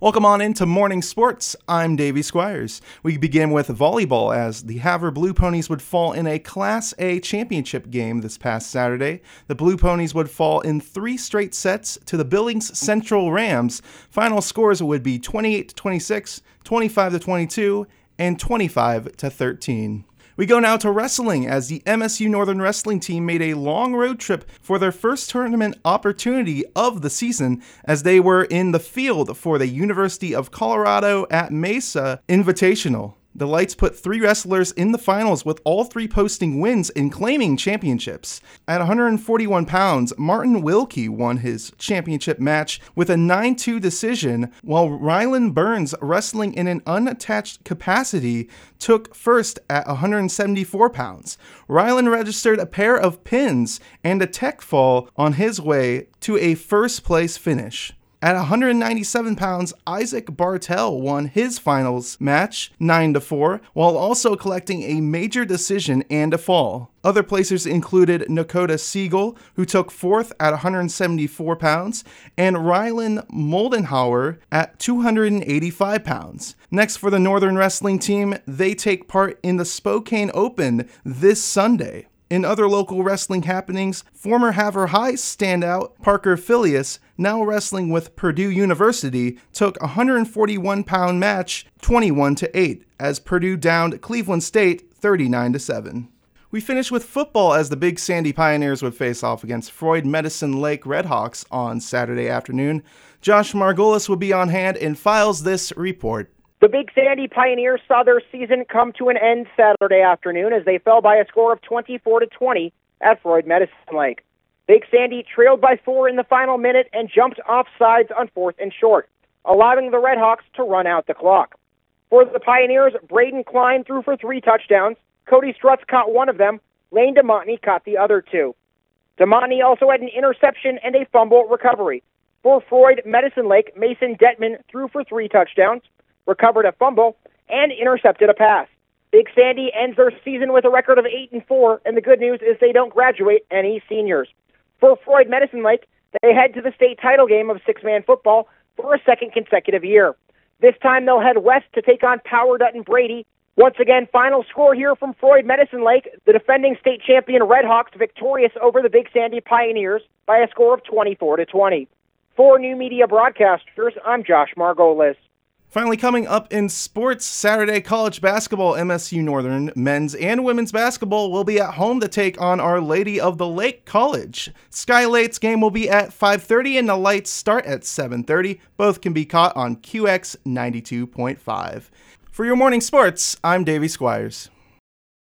Welcome on into morning sports. I'm Davey Squires. We begin with volleyball as the Havre Blue Ponies would fall in a Class A championship game this past Saturday. The Blue Ponies would fall in three straight sets to the Billings Central Rams. Final scores would be 28 to 26, 25 to 22, and 25 to 13. We go now to wrestling as the MSU Northern Wrestling team made a long road trip for their first tournament opportunity of the season as they were in the field for the University of Colorado at Mesa Invitational. The Lights put three wrestlers in the finals with all three posting wins and claiming championships. At 141 pounds, Martin Wilkie won his championship match with a 9 2 decision, while Rylan Burns, wrestling in an unattached capacity, took first at 174 pounds. Rylan registered a pair of pins and a tech fall on his way to a first place finish. At 197 pounds, Isaac Bartel won his finals match 9 to 4 while also collecting a major decision and a fall. Other placers included Nakota Siegel, who took fourth at 174 pounds, and Rylan Moldenhauer at 285 pounds. Next, for the Northern Wrestling team, they take part in the Spokane Open this Sunday. In other local wrestling happenings, former Havre High standout Parker Filius, now wrestling with Purdue University, took a 141 pound match 21 to 8 as Purdue downed Cleveland State 39 to 7. We finish with football as the Big Sandy Pioneers would face off against Froid Medicine Lake Redhawks on Saturday afternoon. Josh Margolis will be on hand and files this report. The Big Sandy Pioneers saw their season come to an end Saturday afternoon as they fell by a score of 24 to 20 at Froid Medicine Lake. Big Sandy trailed by four in the final minute and jumped off sides on fourth and short, allowing the Redhawks to run out the clock. For the Pioneers, Braden Klein threw for three touchdowns. Cody Strutz caught one of them. Lane DeMontney caught the other two. DeMontney also had an interception and a fumble recovery. For Froid Medicine Lake, Mason Detman threw for three touchdowns recovered a fumble, and intercepted a pass. Big Sandy ends their season with a record of 8 and 4, and the good news is they don't graduate any seniors. For Froid Medicine Lake, they head to the state title game of six man football for a second consecutive year. This time they'll head west to take on Power Dutton Brady. Once again, final score here from Froid Medicine Lake. The defending state champion Redhawks victorious over the Big Sandy Pioneers by a score of 24 to 20. For New Media Broadcasters, I'm Josh Margolis. Finally, coming up in sports, Saturday college basketball, MSU Northern men's and women's basketball will be at home to take on Our Lady of the Lake College. Skylight's game will be at 5:30 and the lights start at 7:30. Both can be caught on QX 92.5. For your morning sports, I'm Davey Squires.